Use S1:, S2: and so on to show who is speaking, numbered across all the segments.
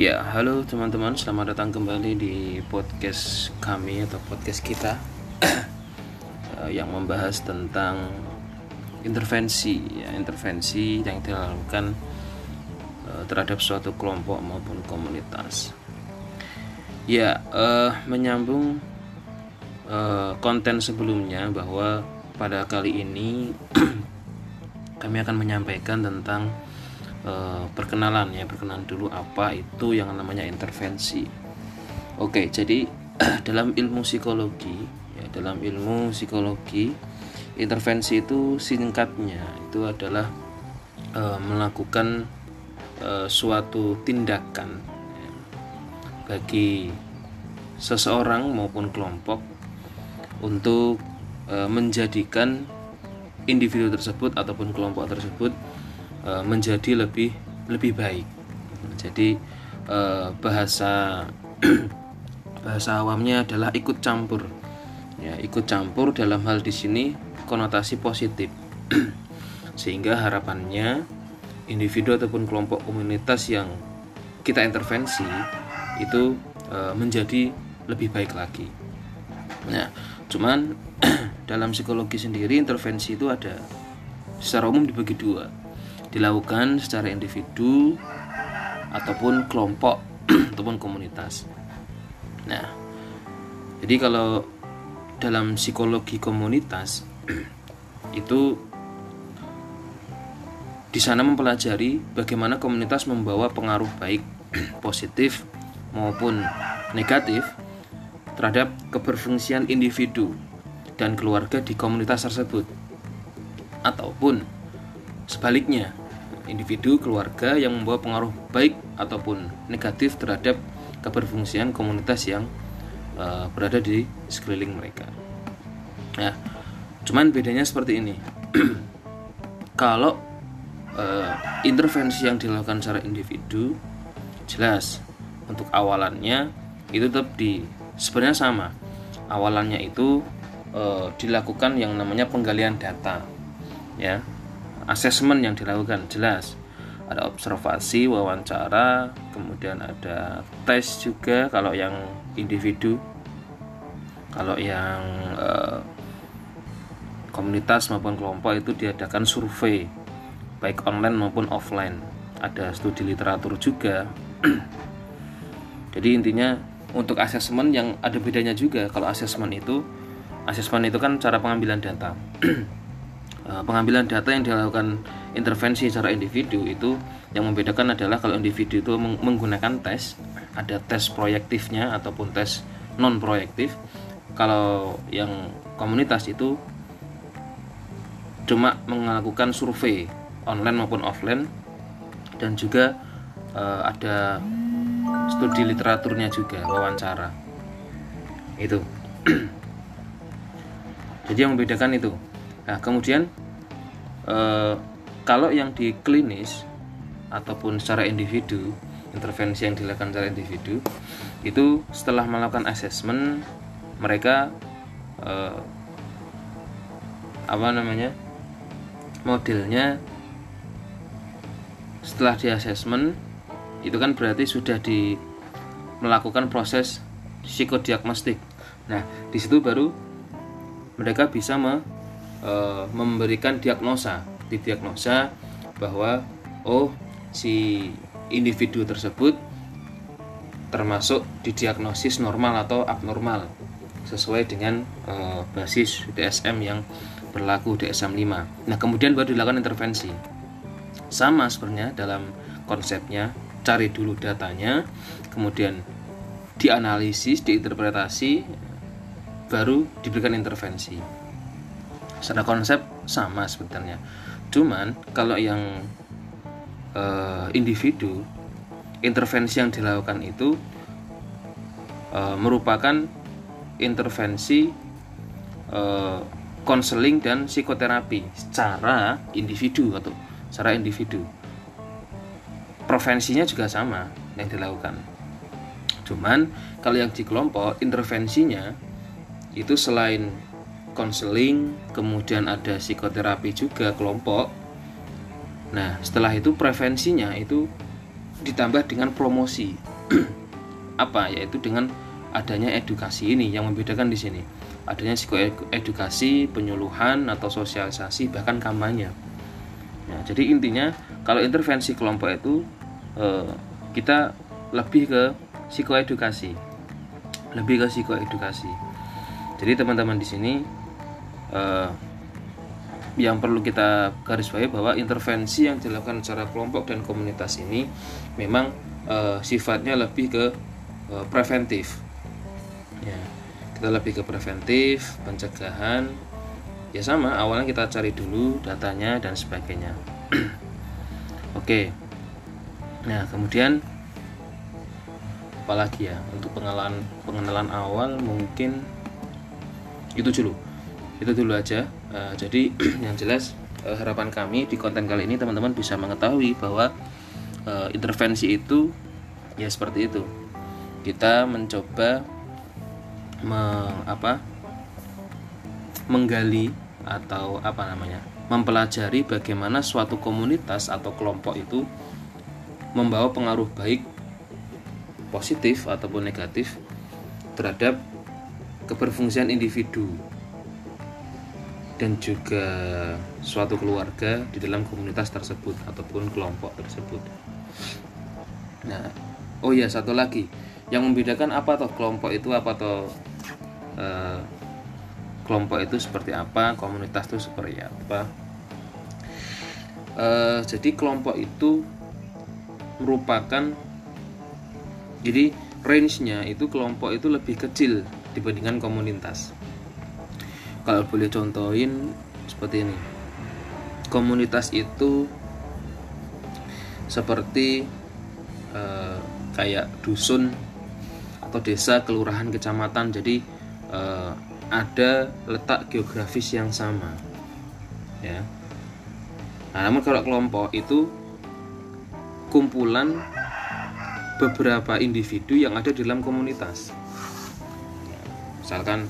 S1: Ya, halo teman-teman, selamat datang kembali di podcast kami atau podcast kita eh, yang membahas tentang intervensi, ya, intervensi yang dilakukan uh, terhadap suatu kelompok maupun komunitas. Ya, uh, menyambung uh, konten sebelumnya bahwa pada kali ini kami akan menyampaikan tentang uh, perkenalan ya perkenalan dulu apa itu yang namanya intervensi. Oke jadi dalam ilmu psikologi ya dalam ilmu psikologi intervensi itu singkatnya itu adalah uh, melakukan uh, suatu tindakan ya, bagi seseorang maupun kelompok untuk menjadikan individu tersebut ataupun kelompok tersebut e, menjadi lebih lebih baik. Jadi e, bahasa bahasa awamnya adalah ikut campur. Ya, ikut campur dalam hal di sini konotasi positif. Sehingga harapannya individu ataupun kelompok komunitas yang kita intervensi itu e, menjadi lebih baik lagi. Nah, cuman dalam psikologi sendiri intervensi itu ada secara umum dibagi dua dilakukan secara individu ataupun kelompok ataupun komunitas. Nah jadi kalau dalam psikologi komunitas itu di sana mempelajari bagaimana komunitas membawa pengaruh baik positif maupun negatif terhadap keberfungsian individu dan keluarga di komunitas tersebut. Ataupun sebaliknya individu keluarga yang membawa pengaruh baik ataupun negatif terhadap keberfungsian komunitas yang uh, berada di sekeliling mereka. Nah, cuman bedanya seperti ini. Kalau uh, intervensi yang dilakukan secara individu, jelas untuk awalannya itu tetap di sebenarnya sama. Awalannya itu uh, dilakukan yang namanya penggalian data ya asesmen yang dilakukan jelas. Ada observasi wawancara kemudian ada tes juga kalau yang individu. Kalau yang uh, komunitas maupun kelompok itu diadakan survei baik online maupun offline. Ada studi literatur juga. Jadi intinya untuk asesmen yang ada bedanya juga kalau asesmen itu asesmen itu kan cara pengambilan data. eh, pengambilan data yang dilakukan intervensi secara individu itu yang membedakan adalah kalau individu itu menggunakan tes ada tes proyektifnya ataupun tes non proyektif kalau yang komunitas itu cuma melakukan survei online maupun offline dan juga uh, ada studi literaturnya juga wawancara. Itu. Jadi yang membedakan itu nah kemudian eh, kalau yang di klinis ataupun secara individu intervensi yang dilakukan secara individu itu setelah melakukan asesmen mereka eh, apa namanya modelnya setelah di asesmen itu kan berarti sudah di melakukan proses psikodiagnostik. Nah di situ baru mereka bisa me, e, memberikan diagnosa didiagnosa bahwa oh si individu tersebut termasuk didiagnosis normal atau abnormal sesuai dengan e, basis DSM yang berlaku DSM 5. Nah, kemudian baru dilakukan intervensi. Sama sebenarnya dalam konsepnya, cari dulu datanya, kemudian dianalisis, diinterpretasi, baru diberikan intervensi secara konsep sama sebetulnya cuman kalau yang uh, individu intervensi yang dilakukan itu uh, merupakan intervensi konseling uh, dan psikoterapi secara individu atau secara individu. Prevensinya juga sama yang dilakukan. Cuman kalau yang di kelompok intervensinya itu selain konseling kemudian ada psikoterapi juga kelompok. Nah setelah itu prevensinya itu ditambah dengan promosi. Apa? Yaitu dengan adanya edukasi ini yang membedakan di sini. Adanya psikoedukasi penyuluhan atau sosialisasi bahkan kampanye. Ya, jadi intinya kalau intervensi kelompok itu eh, kita lebih ke psikoedukasi. Lebih ke psikoedukasi. Jadi teman-teman di sini eh, yang perlu kita garis bawahi bahwa intervensi yang dilakukan secara kelompok dan komunitas ini memang e, sifatnya lebih ke e, preventif. Ya, kita lebih ke preventif, pencegahan. Ya sama, awalnya kita cari dulu datanya dan sebagainya. Oke. Nah, kemudian apalagi ya untuk pengenalan pengenalan awal mungkin itu dulu itu dulu aja. Uh, jadi yang jelas uh, harapan kami di konten kali ini teman-teman bisa mengetahui bahwa uh, intervensi itu ya seperti itu. Kita mencoba meng, apa menggali atau apa namanya mempelajari bagaimana suatu komunitas atau kelompok itu membawa pengaruh baik positif ataupun negatif terhadap keberfungsian individu dan juga suatu keluarga di dalam komunitas tersebut ataupun kelompok tersebut. Nah, oh ya satu lagi yang membedakan apa toh kelompok itu apa toh eh, kelompok itu seperti apa, komunitas itu seperti apa. Eh, jadi kelompok itu merupakan jadi range-nya itu kelompok itu lebih kecil dibandingkan komunitas kalau boleh contohin seperti ini. Komunitas itu seperti eh, kayak dusun atau desa kelurahan kecamatan. Jadi eh, ada letak geografis yang sama ya. Nah, namun kalau kelompok itu kumpulan beberapa individu yang ada di dalam komunitas. Misalkan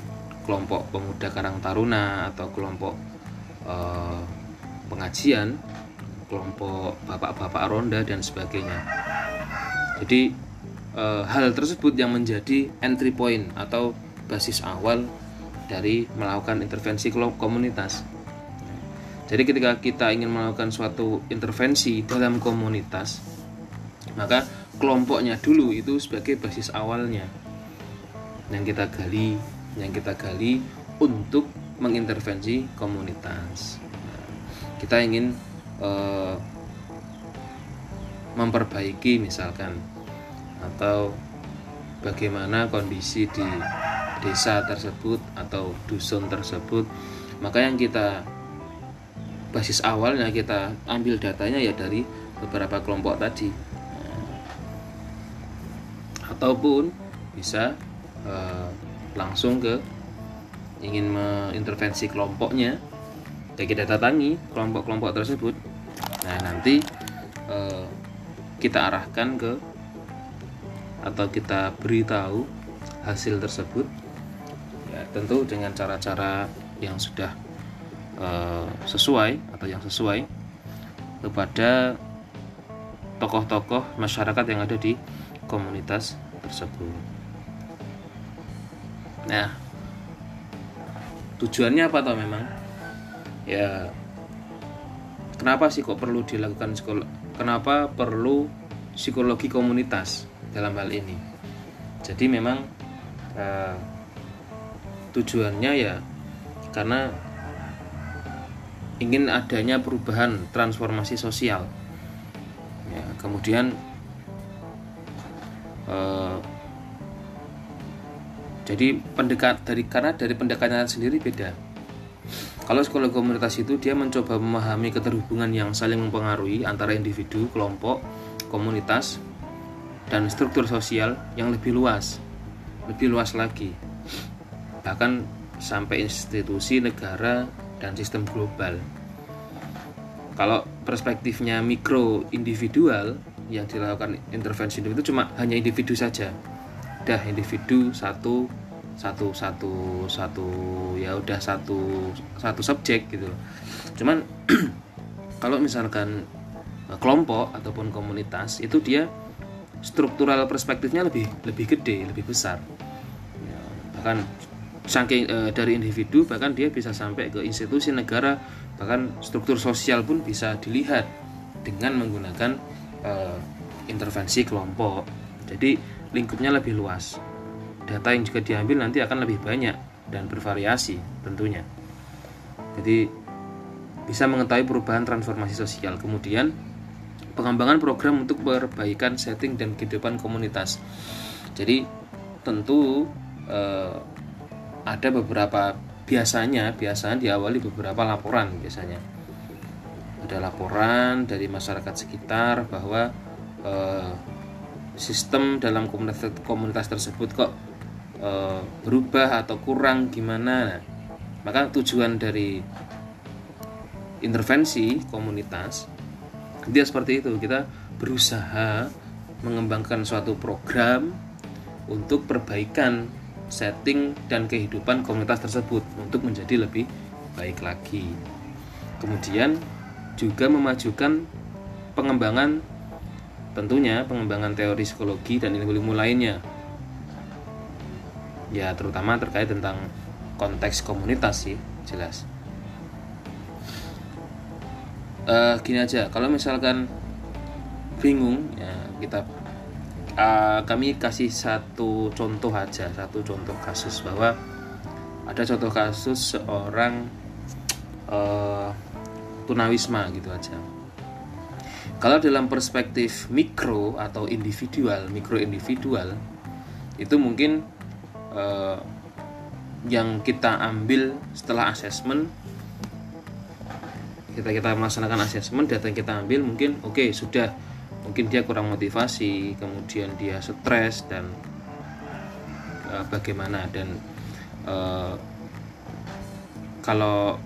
S1: kelompok pemuda Karang Taruna atau kelompok eh, pengajian, kelompok bapak-bapak ronda dan sebagainya. Jadi eh, hal tersebut yang menjadi entry point atau basis awal dari melakukan intervensi komunitas. Jadi ketika kita ingin melakukan suatu intervensi dalam komunitas, maka kelompoknya dulu itu sebagai basis awalnya yang kita gali yang kita gali untuk mengintervensi komunitas. kita ingin uh, memperbaiki misalkan atau bagaimana kondisi di desa tersebut atau dusun tersebut maka yang kita basis awalnya kita ambil datanya ya dari beberapa kelompok tadi ataupun bisa uh, langsung ke ingin mengintervensi kelompoknya ya kita datangi kelompok-kelompok tersebut nah nanti eh, kita arahkan ke atau kita beritahu hasil tersebut ya tentu dengan cara-cara yang sudah eh, sesuai atau yang sesuai kepada tokoh-tokoh masyarakat yang ada di komunitas tersebut. Nah, tujuannya apa toh memang? Ya, kenapa sih kok perlu dilakukan sekolah? Kenapa perlu psikologi komunitas dalam hal ini? Jadi memang uh, tujuannya ya karena ingin adanya perubahan transformasi sosial. Ya, kemudian uh, jadi pendekat dari karena dari pendekatannya sendiri beda. Kalau sekolah komunitas itu dia mencoba memahami keterhubungan yang saling mempengaruhi antara individu kelompok komunitas dan struktur sosial yang lebih luas lebih luas lagi. Bahkan sampai institusi negara dan sistem global. Kalau perspektifnya mikro individual yang dilakukan intervensi itu cuma hanya individu saja. Dah individu satu satu satu satu ya udah satu satu subjek gitu. Cuman kalau misalkan eh, kelompok ataupun komunitas itu dia struktural perspektifnya lebih lebih gede lebih besar. Ya, bahkan saking e, dari individu bahkan dia bisa sampai ke institusi negara bahkan struktur sosial pun bisa dilihat dengan menggunakan e, intervensi kelompok. Jadi lingkupnya lebih luas data yang juga diambil nanti akan lebih banyak dan bervariasi tentunya. Jadi bisa mengetahui perubahan transformasi sosial. Kemudian pengembangan program untuk perbaikan setting dan kehidupan komunitas. Jadi tentu eh, ada beberapa biasanya biasanya diawali beberapa laporan biasanya. Ada laporan dari masyarakat sekitar bahwa eh, sistem dalam komunitas komunitas tersebut kok eh, berubah atau kurang gimana maka tujuan dari intervensi komunitas dia seperti itu kita berusaha mengembangkan suatu program untuk perbaikan setting dan kehidupan komunitas tersebut untuk menjadi lebih baik lagi. Kemudian juga memajukan pengembangan tentunya pengembangan teori psikologi dan ilmu-ilmu lainnya. Ya, terutama terkait tentang konteks komunitas sih, jelas. Uh, gini aja, kalau misalkan bingung ya kita uh, kami kasih satu contoh aja satu contoh kasus bahwa ada contoh kasus seorang uh, tunawisma gitu aja kalau dalam perspektif mikro atau individual mikro individual itu mungkin uh, yang kita ambil setelah asesmen kita kita melaksanakan asesmen data yang kita ambil mungkin oke okay, sudah. Mungkin dia kurang motivasi kemudian dia stres dan uh, bagaimana. Dan uh, kalau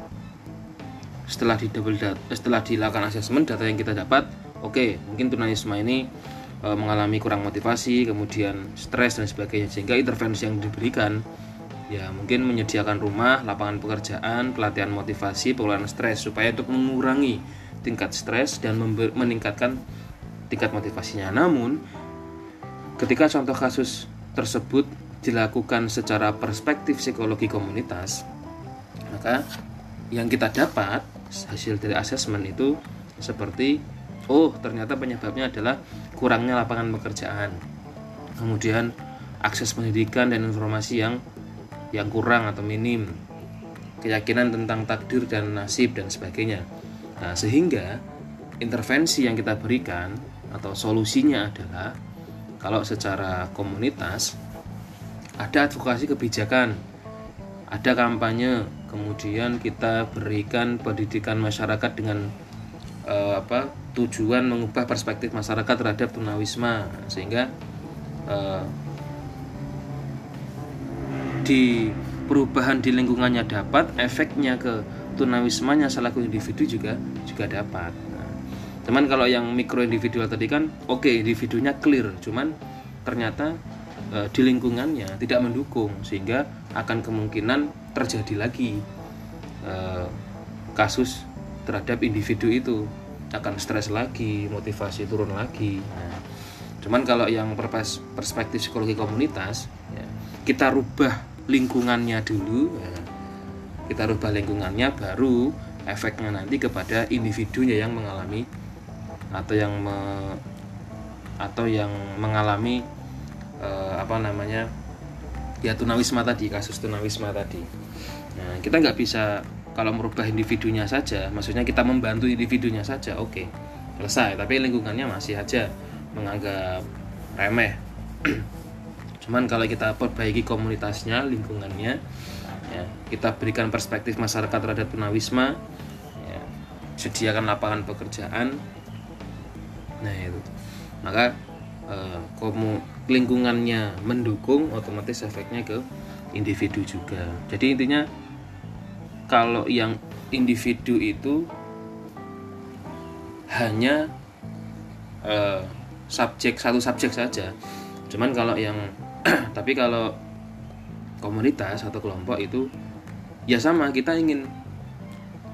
S1: setelah di double data, setelah dilakukan asesmen data yang kita dapat oke okay, mungkin tunanisme ini e, mengalami kurang motivasi kemudian stres dan sebagainya sehingga intervensi yang diberikan ya mungkin menyediakan rumah lapangan pekerjaan pelatihan motivasi pengelolaan stres supaya untuk mengurangi tingkat stres dan meningkatkan tingkat motivasinya. Namun, ketika contoh kasus tersebut dilakukan secara perspektif psikologi komunitas, maka yang kita dapat hasil dari asesmen itu seperti oh ternyata penyebabnya adalah kurangnya lapangan pekerjaan. Kemudian akses pendidikan dan informasi yang yang kurang atau minim. Keyakinan tentang takdir dan nasib dan sebagainya. Nah, sehingga intervensi yang kita berikan atau solusinya adalah kalau secara komunitas ada advokasi kebijakan, ada kampanye, kemudian kita berikan pendidikan masyarakat dengan uh, apa tujuan mengubah perspektif masyarakat terhadap tunawisma. Sehingga uh, di perubahan di lingkungannya dapat efeknya ke tunawismanya selaku individu juga juga dapat. Cuman kalau yang mikro individual tadi kan oke okay, individunya clear cuman ternyata e, di lingkungannya tidak mendukung sehingga akan kemungkinan terjadi lagi e, kasus terhadap individu itu. Akan stres lagi motivasi turun lagi. Nah, cuman kalau yang perspektif psikologi komunitas ya, kita rubah lingkungannya dulu. Ya, kita rubah lingkungannya baru efeknya nanti kepada individunya yang mengalami atau yang me, atau yang mengalami uh, apa namanya ya tunawisma tadi kasus tunawisma tadi. Nah kita nggak bisa kalau merubah individunya saja maksudnya kita membantu individunya saja oke okay, selesai. Tapi lingkungannya masih aja menganggap remeh. Cuman kalau kita perbaiki komunitasnya lingkungannya ya, kita berikan perspektif masyarakat terhadap tunawisma ya, sediakan lapangan pekerjaan. Nah itu. Maka eh, komu lingkungannya mendukung otomatis efeknya ke individu juga. Jadi intinya kalau yang individu itu hanya uh, subjek satu subjek saja. Cuman kalau yang tapi kalau komunitas atau kelompok itu ya sama kita ingin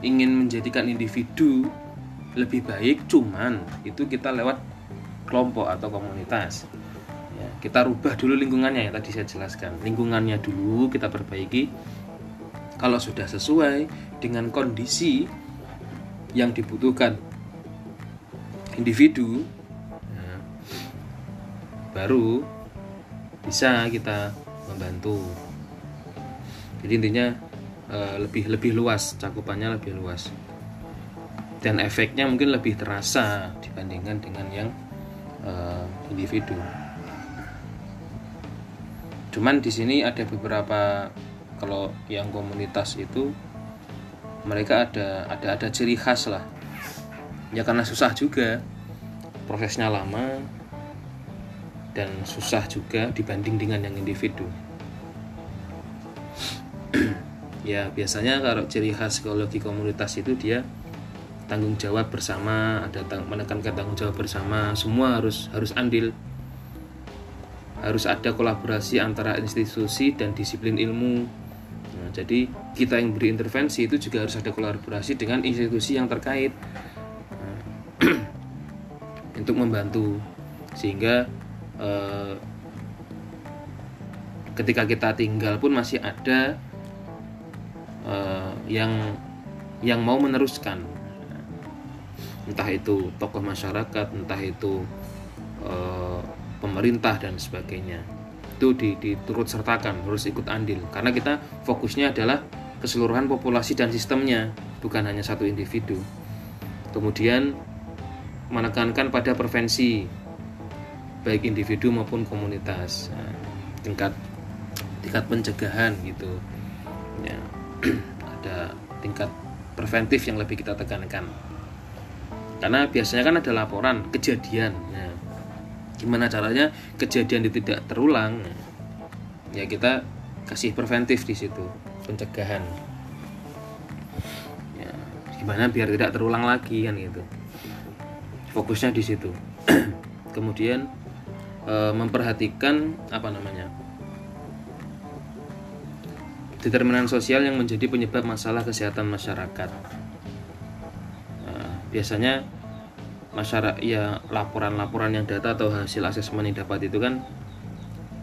S1: ingin menjadikan individu lebih baik cuman itu kita lewat kelompok atau komunitas. Ya, kita rubah dulu lingkungannya yang tadi saya jelaskan. Lingkungannya dulu kita perbaiki kalau sudah sesuai dengan kondisi yang dibutuhkan individu ya, baru bisa kita membantu jadi intinya eh, lebih lebih luas cakupannya lebih luas dan efeknya mungkin lebih terasa dibandingkan dengan yang uh, individu. Cuman di sini ada beberapa kalau yang komunitas itu mereka ada ada ada ciri khas lah. Ya karena susah juga prosesnya lama dan susah juga dibanding dengan yang individu. ya biasanya kalau ciri khas psikologi komunitas itu dia tanggung jawab bersama ada tang menekankan tanggung jawab bersama semua harus harus andil harus ada kolaborasi antara institusi dan disiplin ilmu jadi kita yang beri intervensi itu juga harus ada kolaborasi dengan institusi yang terkait. Untuk membantu. Sehingga eh, ketika kita tinggal pun masih ada eh, yang yang mau meneruskan. Entah itu tokoh masyarakat entah itu e, pemerintah dan sebagainya itu di, diturut sertakan harus ikut andil. Karena kita fokusnya adalah keseluruhan populasi dan sistemnya bukan hanya satu individu. Kemudian menekankan pada prevensi baik individu maupun komunitas. Nah, tingkat tingkat pencegahan gitu. Ya ada tingkat preventif yang lebih kita tekankan. Karena biasanya kan ada laporan kejadian. Ya. Gimana caranya kejadian itu tidak terulang ya kita kasih preventif di situ pencegahan. Ya, gimana biar tidak terulang lagi kan gitu. Fokusnya di situ. Kemudian e, memperhatikan apa namanya determinan sosial yang menjadi penyebab masalah kesehatan masyarakat. Biasanya masyarakat ya laporan-laporan yang data atau hasil asesmen yang dapat itu kan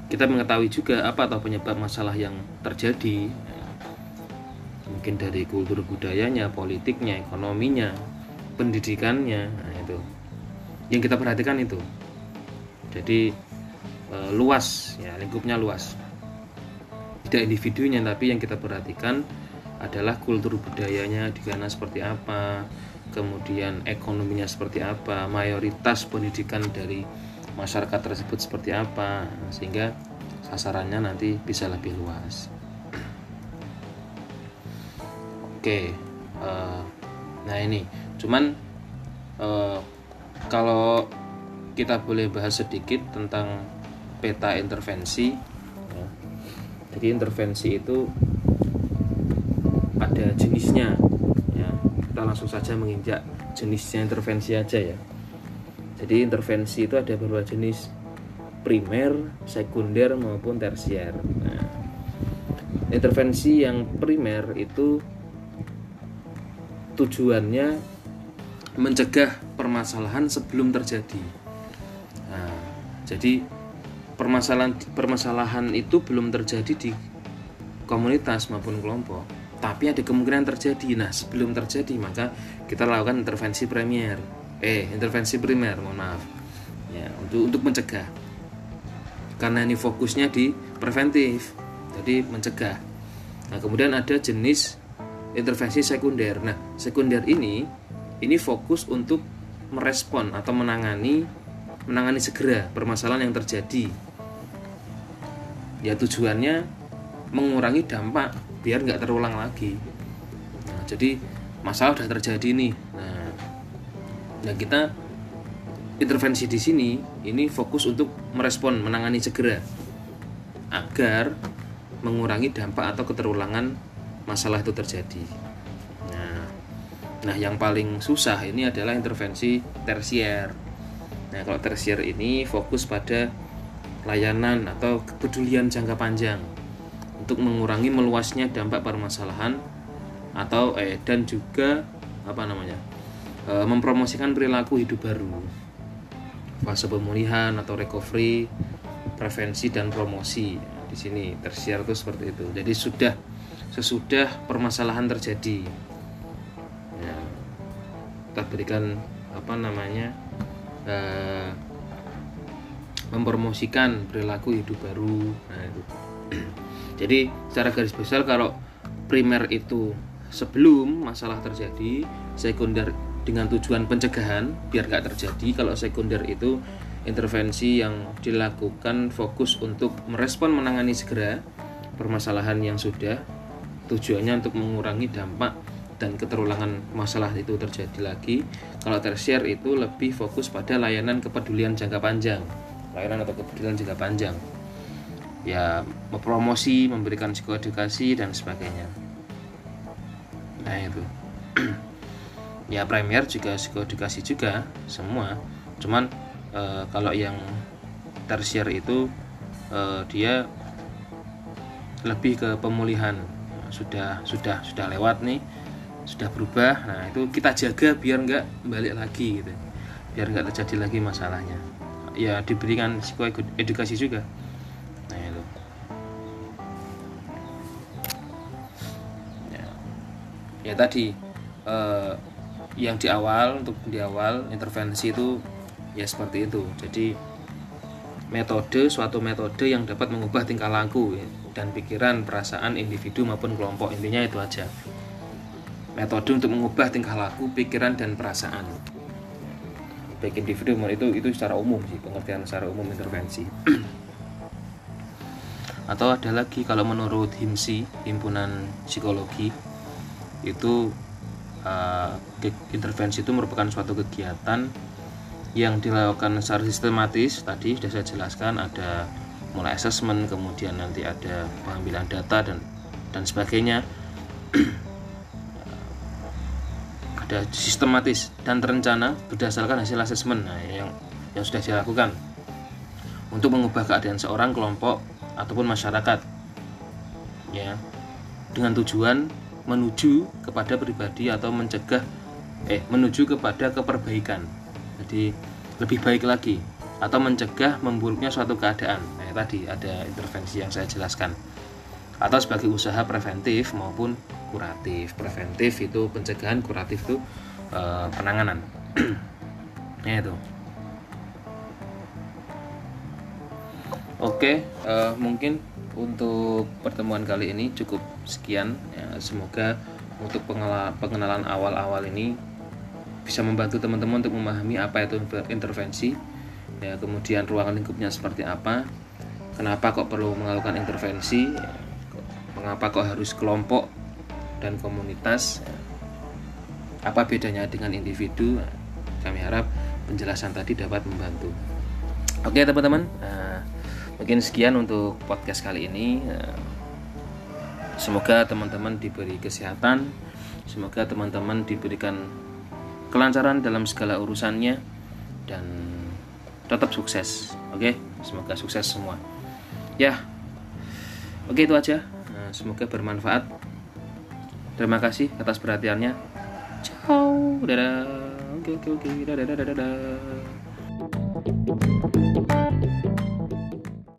S1: kita mengetahui juga apa atau penyebab masalah yang terjadi mungkin dari kultur budayanya, politiknya, ekonominya, pendidikannya, nah itu yang kita perhatikan itu. Jadi e, luas ya lingkupnya luas. Tidak individunya tapi yang kita perhatikan adalah kultur budayanya di sana seperti apa, kemudian ekonominya seperti apa, mayoritas pendidikan dari masyarakat tersebut seperti apa, sehingga sasarannya nanti bisa lebih luas. Oke, uh, nah ini, cuman uh, kalau kita boleh bahas sedikit tentang peta intervensi, ya. jadi intervensi itu ada jenisnya kita langsung saja menginjak jenisnya intervensi aja ya. Jadi intervensi itu ada beberapa jenis primer, sekunder maupun tersier. Nah, intervensi yang primer itu tujuannya mencegah permasalahan sebelum terjadi. Nah, jadi permasalahan permasalahan itu belum terjadi di komunitas maupun kelompok tapi ada kemungkinan terjadi. Nah, sebelum terjadi maka kita lakukan intervensi premier, eh intervensi primer, mohon maaf, ya untuk untuk mencegah. Karena ini fokusnya di preventif, jadi mencegah. Nah, kemudian ada jenis intervensi sekunder. Nah, sekunder ini ini fokus untuk merespon atau menangani menangani segera permasalahan yang terjadi. Ya tujuannya mengurangi dampak biar nggak terulang lagi. Nah, jadi masalah sudah terjadi nih. Nah nah kita intervensi di sini ini fokus untuk merespon menangani segera agar mengurangi dampak atau keterulangan masalah itu terjadi. Nah nah yang paling susah ini adalah intervensi tersier. Nah kalau tersier ini fokus pada layanan atau kepedulian jangka panjang untuk mengurangi meluasnya dampak permasalahan atau eh dan juga apa namanya e, mempromosikan perilaku hidup baru. Fase pemulihan atau recovery prevensi dan promosi. Di sini tersier itu seperti itu. Jadi sudah sesudah permasalahan terjadi. Ya, kita berikan apa namanya uh, mempromosikan perilaku hidup baru. Nah itu jadi secara garis besar kalau primer itu sebelum masalah terjadi sekunder dengan tujuan pencegahan biar nggak terjadi kalau sekunder itu intervensi yang dilakukan fokus untuk merespon menangani segera permasalahan yang sudah tujuannya untuk mengurangi dampak dan keterulangan masalah itu terjadi lagi. Kalau tersier itu lebih fokus pada layanan kepedulian jangka panjang. Layanan atau kepedulian jangka panjang ya mempromosi memberikan psikoedukasi dan sebagainya. Nah itu. Ya premier juga psikoedukasi juga semua. Cuman e, kalau yang tersier itu e, dia lebih ke pemulihan. Sudah sudah sudah lewat nih sudah berubah. Nah itu kita jaga biar nggak balik lagi gitu. Biar nggak terjadi lagi masalahnya. Ya diberikan psikoedukasi juga ya tadi eh, yang di awal untuk di awal intervensi itu ya seperti itu. Jadi metode suatu metode yang dapat mengubah tingkah laku ya, dan pikiran perasaan individu maupun kelompok. Intinya itu aja. Metode untuk mengubah tingkah laku pikiran dan perasaan. Baik individu itu itu secara umum sih pengertian secara umum intervensi. Atau ada lagi kalau menurut HIMSI himpunan psikologi itu uh, intervensi itu merupakan suatu kegiatan yang dilakukan secara sistematis. Tadi sudah saya jelaskan ada mulai assessment kemudian nanti ada pengambilan data dan dan sebagainya. Ada sistematis dan terencana berdasarkan hasil asesmen nah, yang yang sudah dilakukan untuk mengubah keadaan seorang kelompok ataupun masyarakat ya. Dengan tujuan menuju kepada pribadi atau mencegah eh menuju kepada keperbaikan jadi lebih baik lagi atau mencegah memburuknya suatu keadaan nah tadi ada intervensi yang saya jelaskan atau sebagai usaha preventif maupun kuratif. Preventif itu pencegahan, kuratif itu e, penanganan. ya itu. Oke, e, mungkin untuk pertemuan kali ini cukup sekian. Ya, semoga untuk pengenalan awal-awal ini bisa membantu teman-teman untuk memahami apa itu intervensi, ya kemudian ruangan lingkupnya seperti apa, kenapa kok perlu melakukan intervensi, ya, mengapa kok harus kelompok dan komunitas? Apa bedanya dengan individu? Kami harap penjelasan tadi dapat membantu. Oke teman-teman uh, mungkin sekian untuk podcast kali ini. Uh, semoga teman-teman diberi kesehatan semoga teman-teman diberikan kelancaran dalam segala urusannya dan tetap sukses oke semoga sukses semua ya oke itu aja semoga bermanfaat. Terima kasih atas perhatiannya. Ciao. Dadah. Oke oke oke. Dadah dadah dadah.